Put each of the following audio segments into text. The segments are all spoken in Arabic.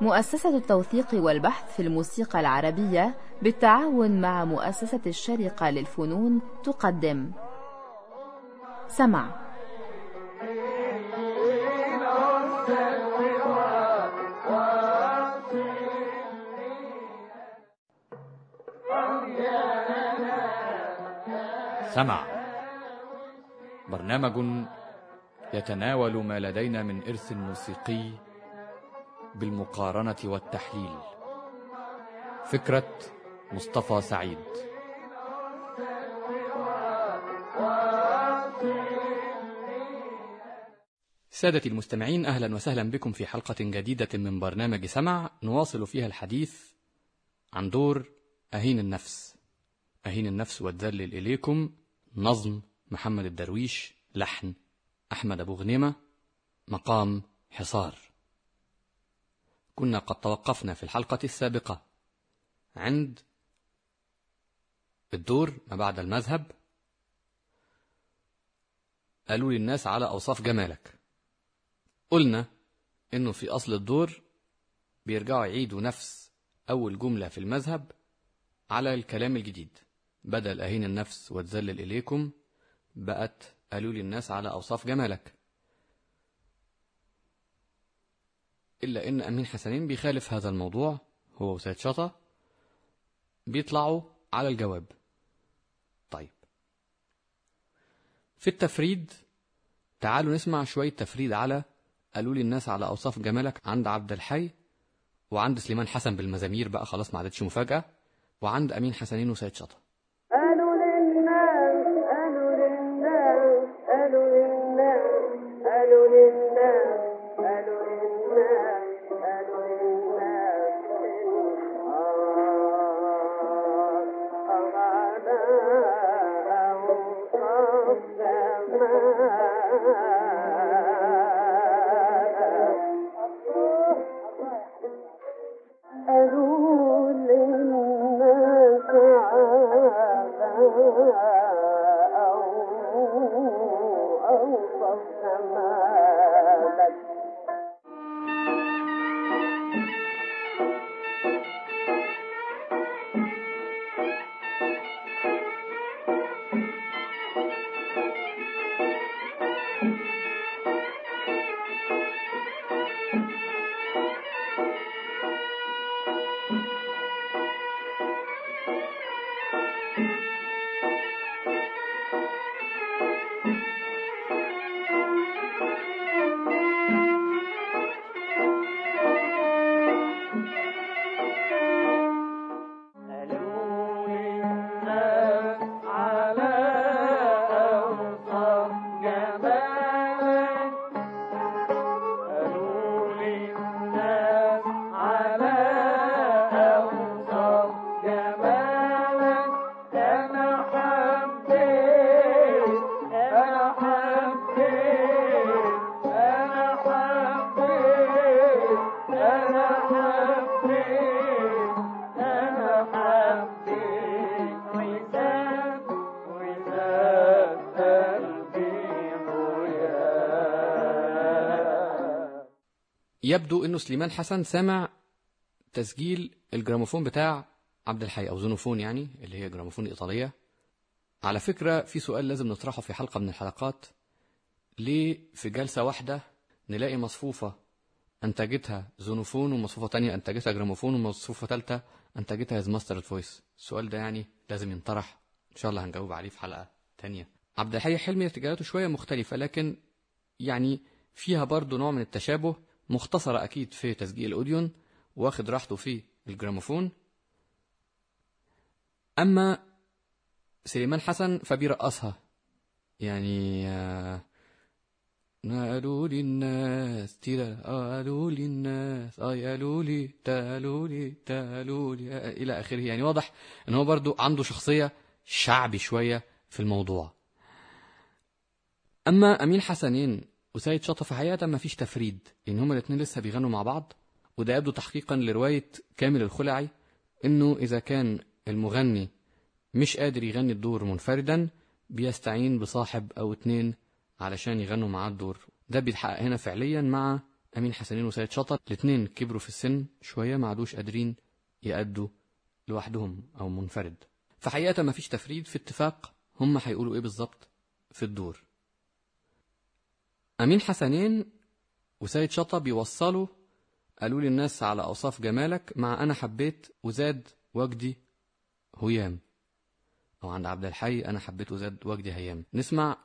مؤسسة التوثيق والبحث في الموسيقى العربية بالتعاون مع مؤسسة الشرقة للفنون تقدم. سمع. سمع. برنامج يتناول ما لدينا من إرث موسيقي بالمقارنة والتحليل. فكرة مصطفى سعيد. سادتي المستمعين أهلا وسهلا بكم في حلقة جديدة من برنامج سمع. نواصل فيها الحديث عن دور أهين النفس. أهين النفس واتذلل إليكم. نظم محمد الدرويش لحن أحمد أبو غنيمة مقام حصار. كنا قد توقفنا في الحلقة السابقة. عند الدور ما بعد المذهب. قالوا للناس على أوصاف جمالك. قلنا إنه في أصل الدور بيرجعوا يعيدوا نفس أول جملة في المذهب على الكلام الجديد. بدل أهين النفس وتذلل إليكم بقت قالوا للناس على أوصاف جمالك. إلا إن أمين حسنين بيخالف هذا الموضوع هو وسيد شطة بيطلعوا على الجواب. طيب. في التفريد تعالوا نسمع شوية تفريد على قالوا لي الناس على أوصاف جمالك عند عبد الحي وعند سليمان حسن بالمزامير بقى خلاص ما عادتش مفاجأة وعند أمين حسنين وسيد شطة يبدو إنه سليمان حسن سمع تسجيل الجراموفون بتاع عبد الحي أو زونوفون يعني اللي هي جراموفون ايطاليه على فكرة في سؤال لازم نطرحه في حلقة من الحلقات. ليه في جلسة واحدة نلاقي مصفوفة أنتجتها زونوفون ومصفوفة تانية أنتجتها جراموفون ومصفوفة ثالثه أنتجتها His Master's Voice السؤال ده يعني لازم ينطرح. إن شاء الله هنجاوب عليه في حلقة تانية. عبد الحي حلمي اتجاهاته شوية مختلفة لكن يعني فيها برضو نوع من التشابه. مختصرة أكيد في تسجيل الأوديون واخد راحته في الجراموفون. أما سليمان حسن فبيرقصها. يعني آه، قالوا لي الناس تيرا قالوا لي الناس اي قالوا لي تقالوا لي تقالوا لي آه، إلى آخره. يعني واضح إن هو برضو عنده شخصية شعبي شوية في الموضوع. أما أمين حسنين وسيد شطة في حقيقة ما فيش تفريد لأن هما الاثنين لسه بيغنوا مع بعض. وده يبدو تحقيقا لرواية كامل الخلعي إنه إذا كان المغني مش قادر يغني الدور منفردا بيستعين بصاحب أو اتنين علشان يغنوا معاه الدور. ده بيتحقق هنا فعليا مع أمين حسنين وسيد شطر الاثنين كبروا في السن شوية ما عادوش قادرين يأدوا لوحدهم أو منفرد. فحقيقة ما فيش تفريد في اتفاق هم هيقولوا إيه بالظبط في الدور. امين حسنين وسيد شطة بيوصلوا قالوا لي الناس على أوصاف جمالك مع أنا حبيت وزاد وجدي هيام. أو عند عبد الحي أنا حبيت وزاد وجدي هيام. نسمع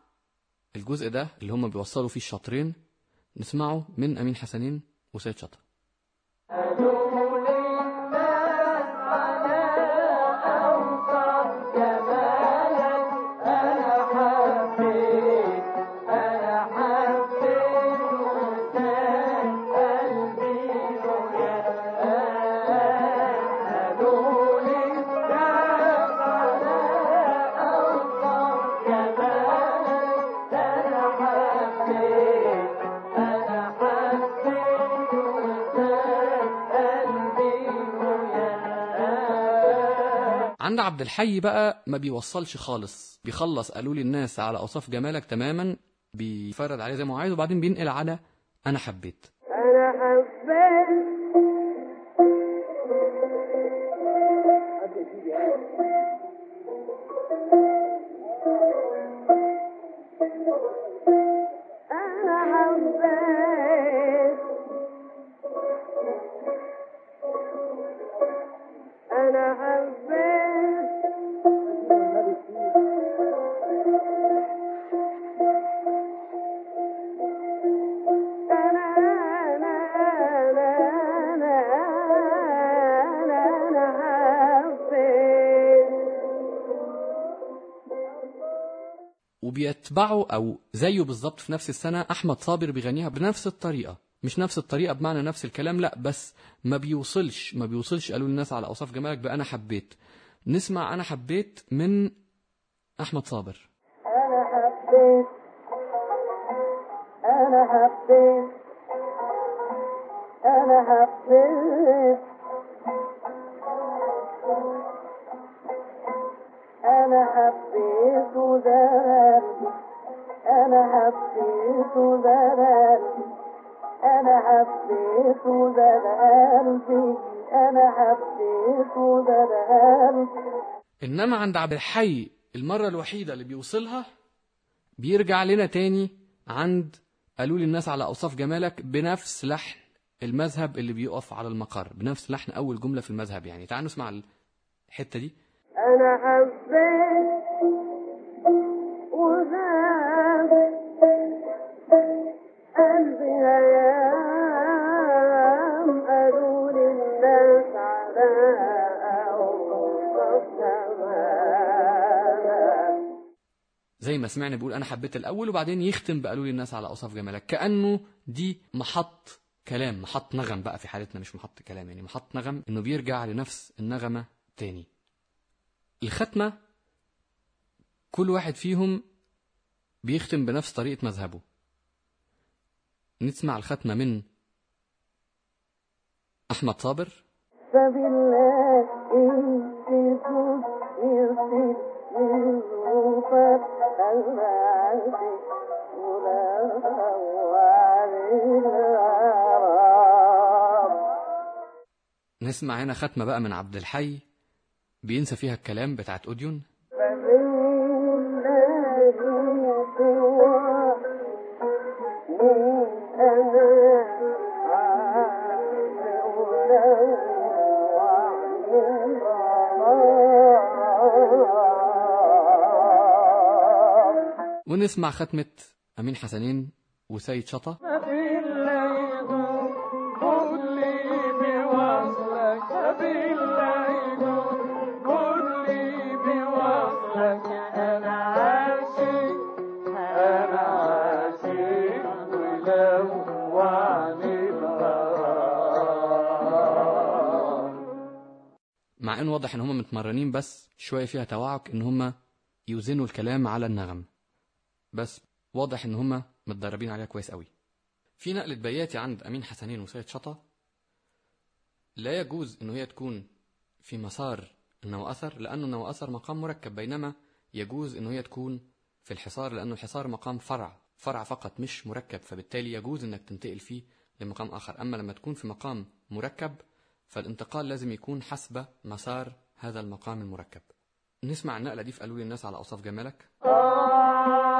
الجزء ده اللي هم بيوصلوا فيه الشاطرين. نسمعه من امين حسنين وسيد شطة. عند عبد الحي بقى ما بيوصلش خالص. بيخلص قالوا لي الناس على أوصاف جمالك تماما بيفرد عليه زي ما هو عايز وبعدين بينقل على أنا حبيت. وبيتبعوا أو زيه بالظبط في نفس السنة أحمد صابر بيغنيها بنفس الطريقة. مش نفس الطريقة بمعنى نفس الكلام لأ بس ما بيوصلش ما بيوصلش قالوا للناس على أوصاف جمالك بأنا حبيت. نسمع أنا حبيت من أحمد صابر. أنا حبيت عند عبد الحي المرة الوحيدة اللي بيوصلها بيرجع لنا تاني عند قالوا لي الناس على أوصاف جمالك بنفس لحن المذهب اللي بيقف على المقر بنفس لحن أول جملة في المذهب يعني. تعالوا نسمع الحتة دي. أنا حبيت زي ما سمعنا بيقول أنا حبيت الأول وبعدين يختم بقالوا لي الناس على أوصاف جمالك. كأنه دي محط كلام محط نغم بقى في حالتنا مش محط كلام يعني محط نغم إنه بيرجع لنفس النغمة تاني. الختمة كل واحد فيهم بيختم بنفس طريقة مذهبه. نسمع الختمة من أحمد صابر. فبالله نسمع هنا ختمة بقى من عبد الحي بينسى فيها الكلام بتاعت أوديون. ونسمع ختمة أمين حسنين وسيد شطة. مع إن واضح إن هم متمرنين بس شوية فيها توعك إن هم يوزنوا الكلام على النغم. بس واضح إن هم متدربين عليها كويس قوي. في نقلة بياتي عند أمين حسنين وسيد شطة لا يجوز إن هي تكون في مسار النوى أثر لأنه النوى أثر مقام مركب بينما يجوز إن هي تكون في الحصار لأنه الحصار مقام فرع فرع فقط مش مركب فبالتالي يجوز إنك تنتقل فيه لمقام آخر. أما لما تكون في مقام مركب فالانتقال لازم يكون حسب مسار هذا المقام المركب. نسمع النقلة دي في قالوا الناس على أوصاف جمالك.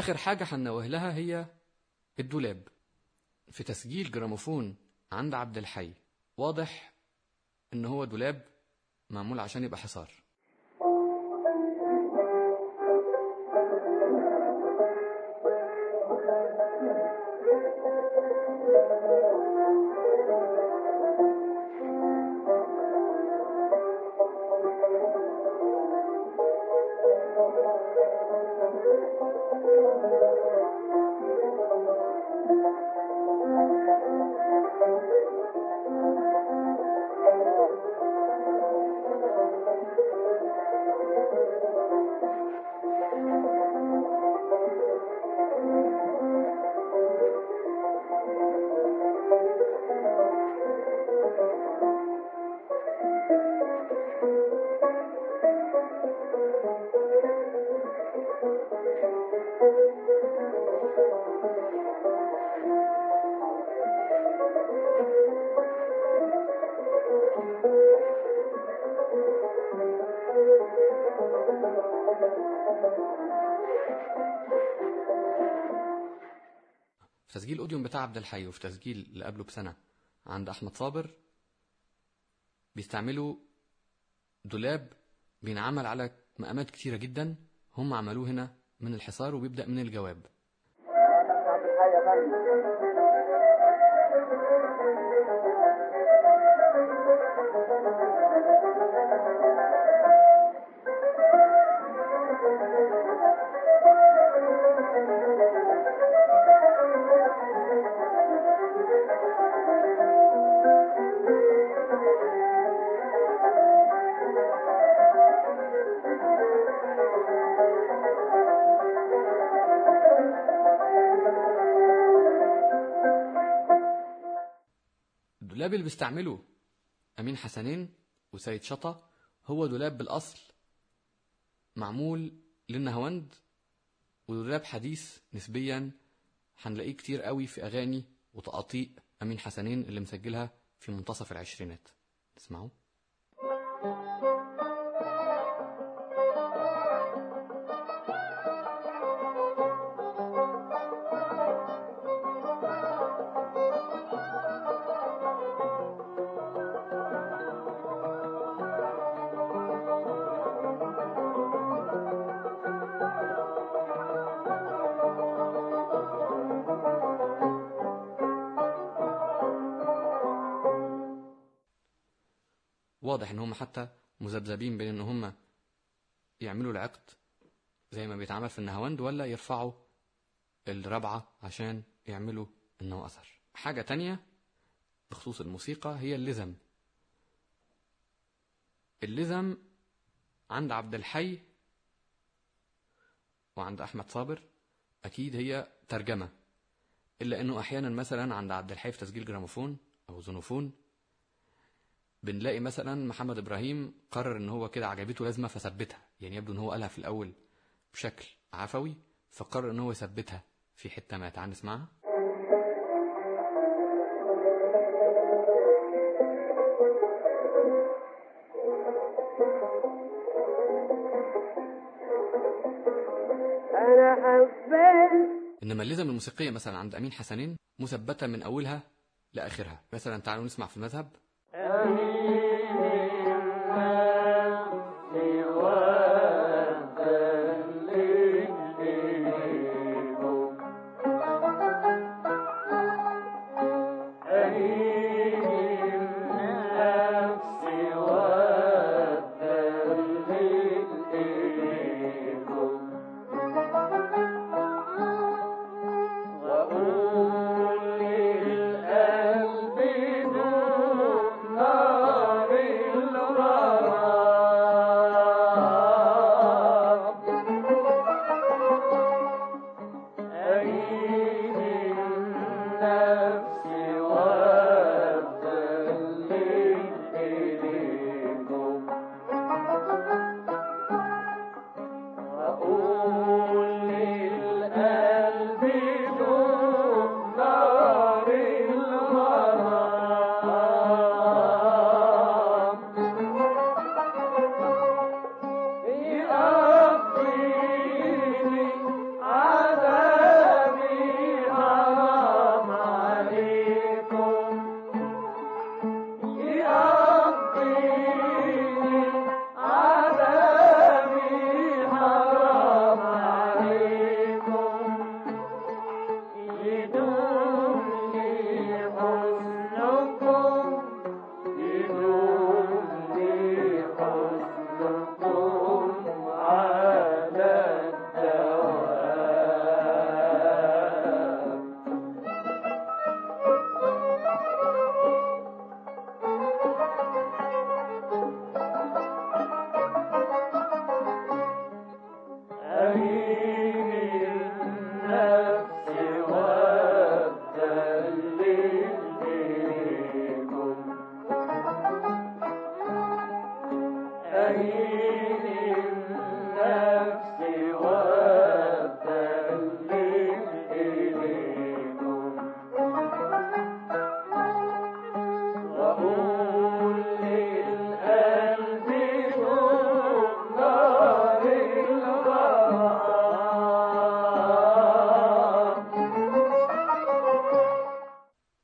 آخر حاجة هننوه لها هي الدولاب في تسجيل جراموفون عند عبد الحي. واضح إن هو دولاب معمول عشان يبقى حصار. عبد الحي وفي تسجيل اللي قبله بسنة عند أحمد صابر بيستعملوا دولاب بينعمل على مقامات كتيرة جدا هم عملوه هنا من الحصار وبيبدأ من الجواب. الدولاب اللي بيستعمله أمين حسنين وسيد شطا هو دولاب بالأصل معمول للنهاوند ودولاب حديث نسبيا هنلاقيه كتير قوي في أغاني وتقاطيع أمين حسنين اللي مسجلها في منتصف العشرينات. تسمعوا؟ واضح إن هم حتى مذبذبين بين إن هم يعملوا العقد زي ما بيتعمل في النهاوند ولا يرفعوا الرابعة عشان يعملوا إنه أثر. حاجة تانية بخصوص الموسيقى هي اللزم اللزم عند عبد الحي وعند أحمد صابر أكيد هي ترجمة. إلا إنه أحيانا مثلا عند عبد الحي في تسجيل جراموفون أو زونوفون بنلاقي مثلا محمد إبراهيم قرر إن هو كده عجبته لازمة فثبتها. يعني يبدو إن هو قالها في الأول بشكل عفوي فقرر إن هو يثبتها في حتة ما. تعال نسمعها. أنا حبيت انما اللزم الموسيقية مثلا عند أمين حسنين مثبتة من أولها لآخرها. مثلا تعالوا نسمع في المذهب. أمين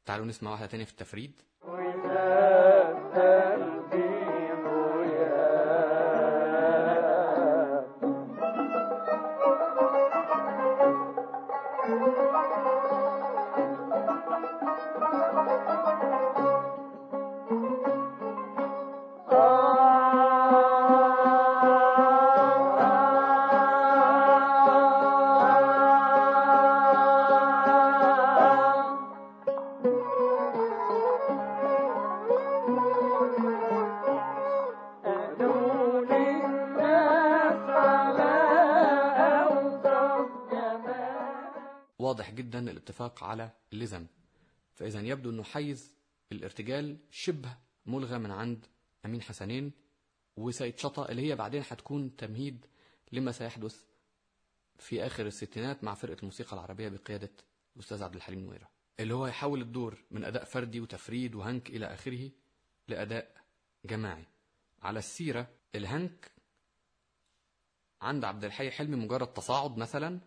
تعالوا نسمع واحدة تانية في التفريد. الاتفاق على اللزم. فإذا يبدو أنه حيز الارتجال شبه ملغى من عند أمين حسنين وسيد اللي هي بعدين هتكون تمهيد لما سيحدث في آخر الستينات مع فرقة الموسيقى العربية بقيادة الأستاذ عبد الحليم نويرة. اللي هو يحول الدور من أداء فردي وتفريد وهنك إلى آخره لأداء جماعي. على السيرة الهنك عند عبد الحي حلمي مجرد تصاعد مثلا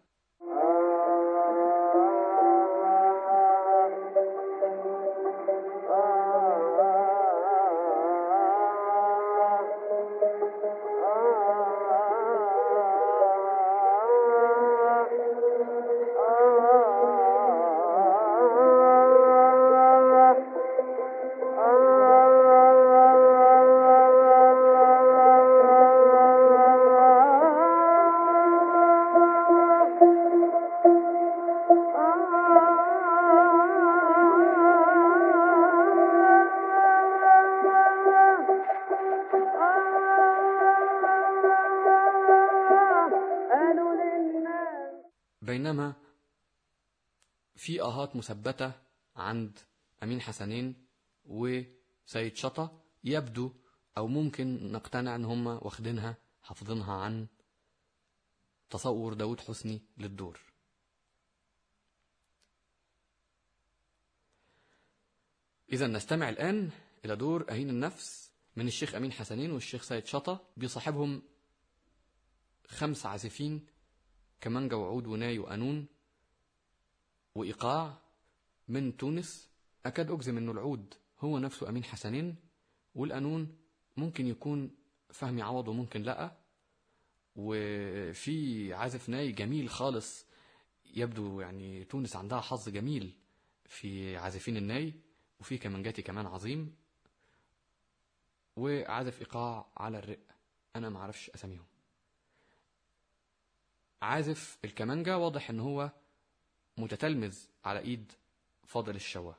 بينما في آهات مثبتة عند أمين حسنين وسيد شطة يبدو أو ممكن نقتنع إن هم واخدينها حافظينها عن تصور داود حسني للدور. إذا نستمع الآن إلى دور أهين النفس من الشيخ أمين حسنين والشيخ سيد شطة بيصاحبهم خمس عازفين كمانجا وعود وناي وقانون وإيقاع من تونس. أكاد أجزم أنه العود هو نفسه أمين حسنين والقانون ممكن يكون فهمي عوض وممكن لأ. وفي عازف ناي جميل خالص يبدو يعني تونس عندها حظ جميل في عازفين الناي وفي كمانجاتي كمان عظيم. وعازف إيقاع على الرق أنا معرفش أساميهم. عازف الكمانجا واضح إن هو متتلمذ على إيد فاضل الشوا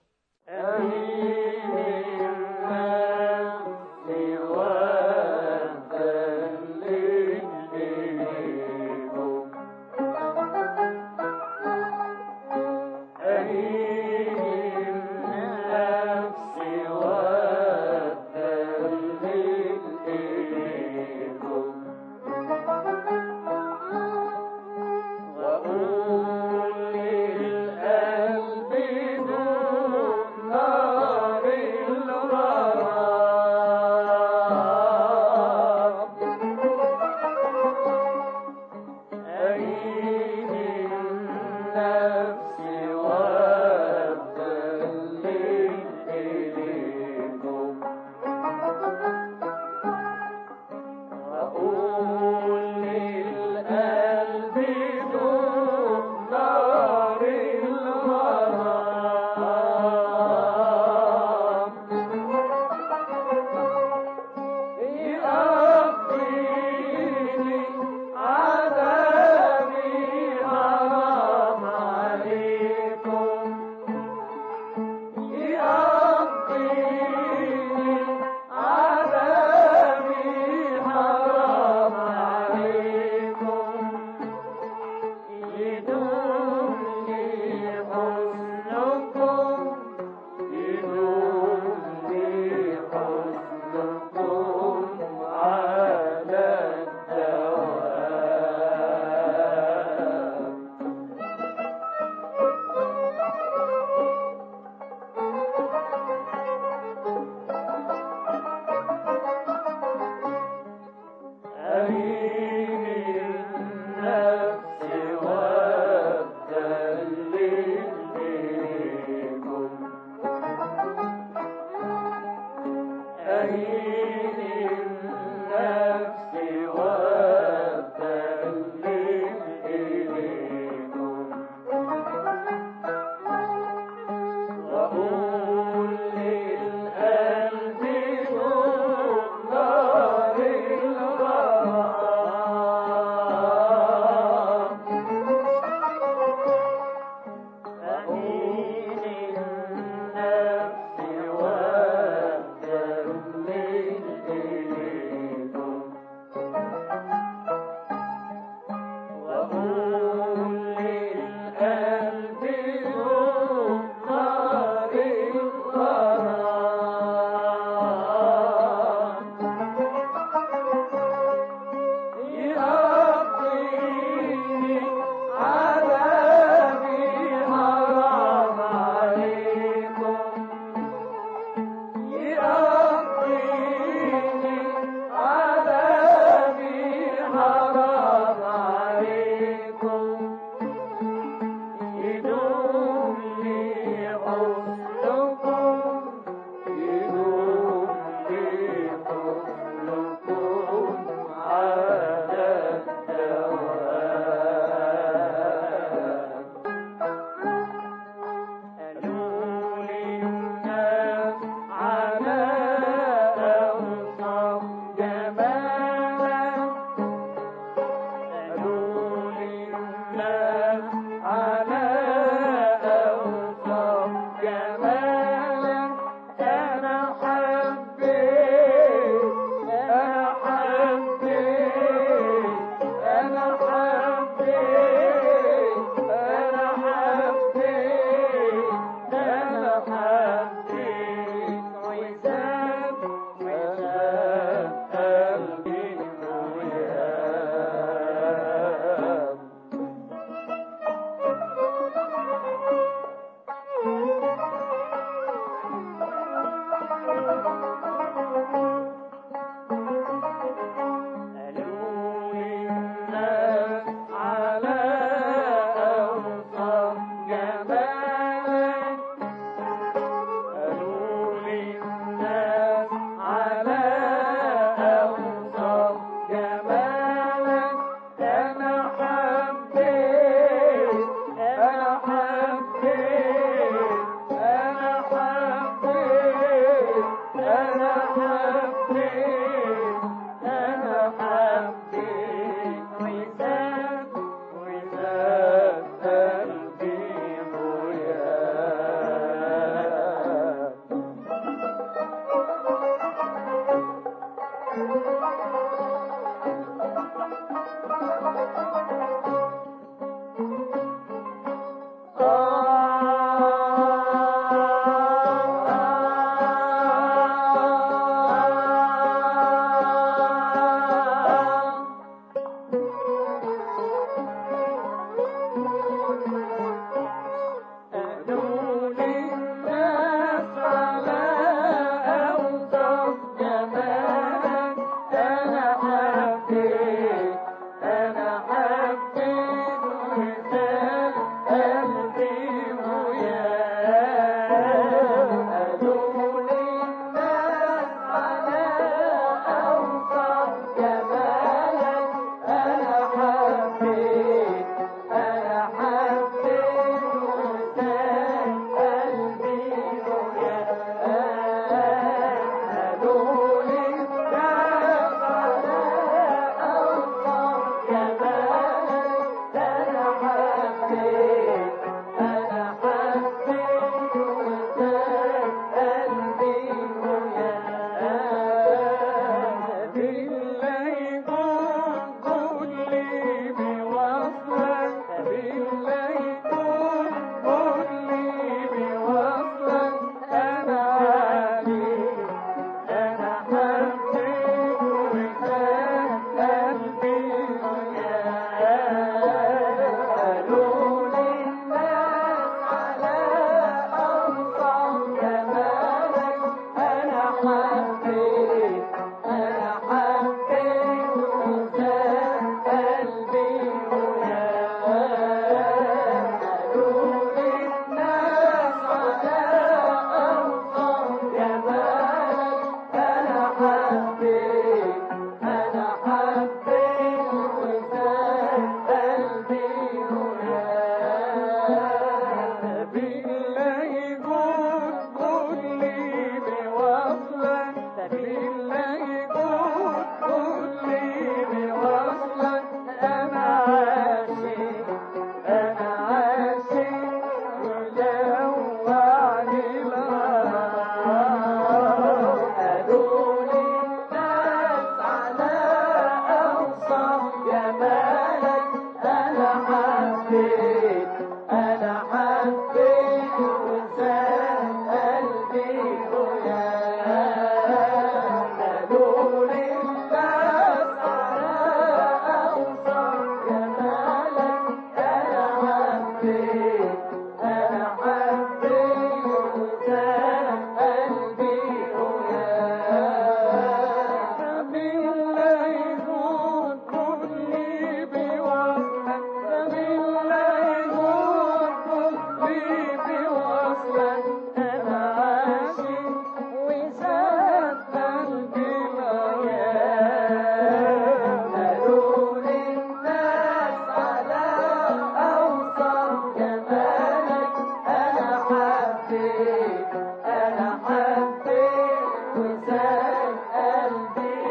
and be.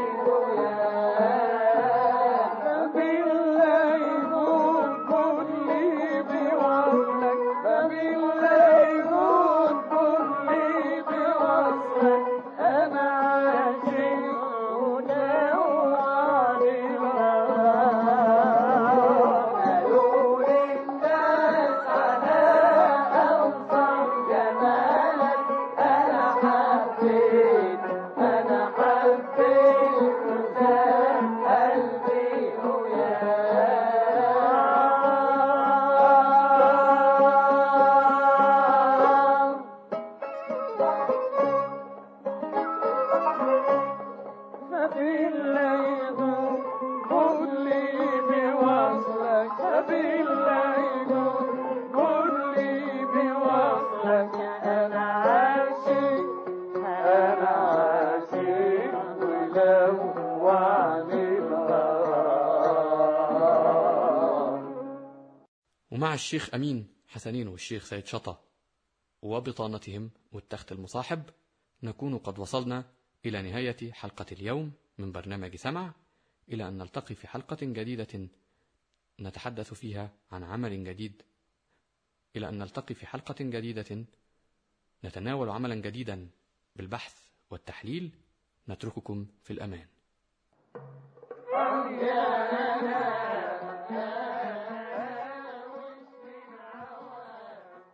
ومع الشيخ أمين حسنين والشيخ سيد شطة وبطانتهم والتخت المصاحب نكون قد وصلنا إلى نهاية حلقة اليوم من برنامج سمع. إلى أن نلتقي في حلقة جديدة نتحدث فيها عن عمل جديد. إلى أن نلتقي في حلقة جديدة نتناول عملا جديدا بالبحث والتحليل نترككم في الأمان.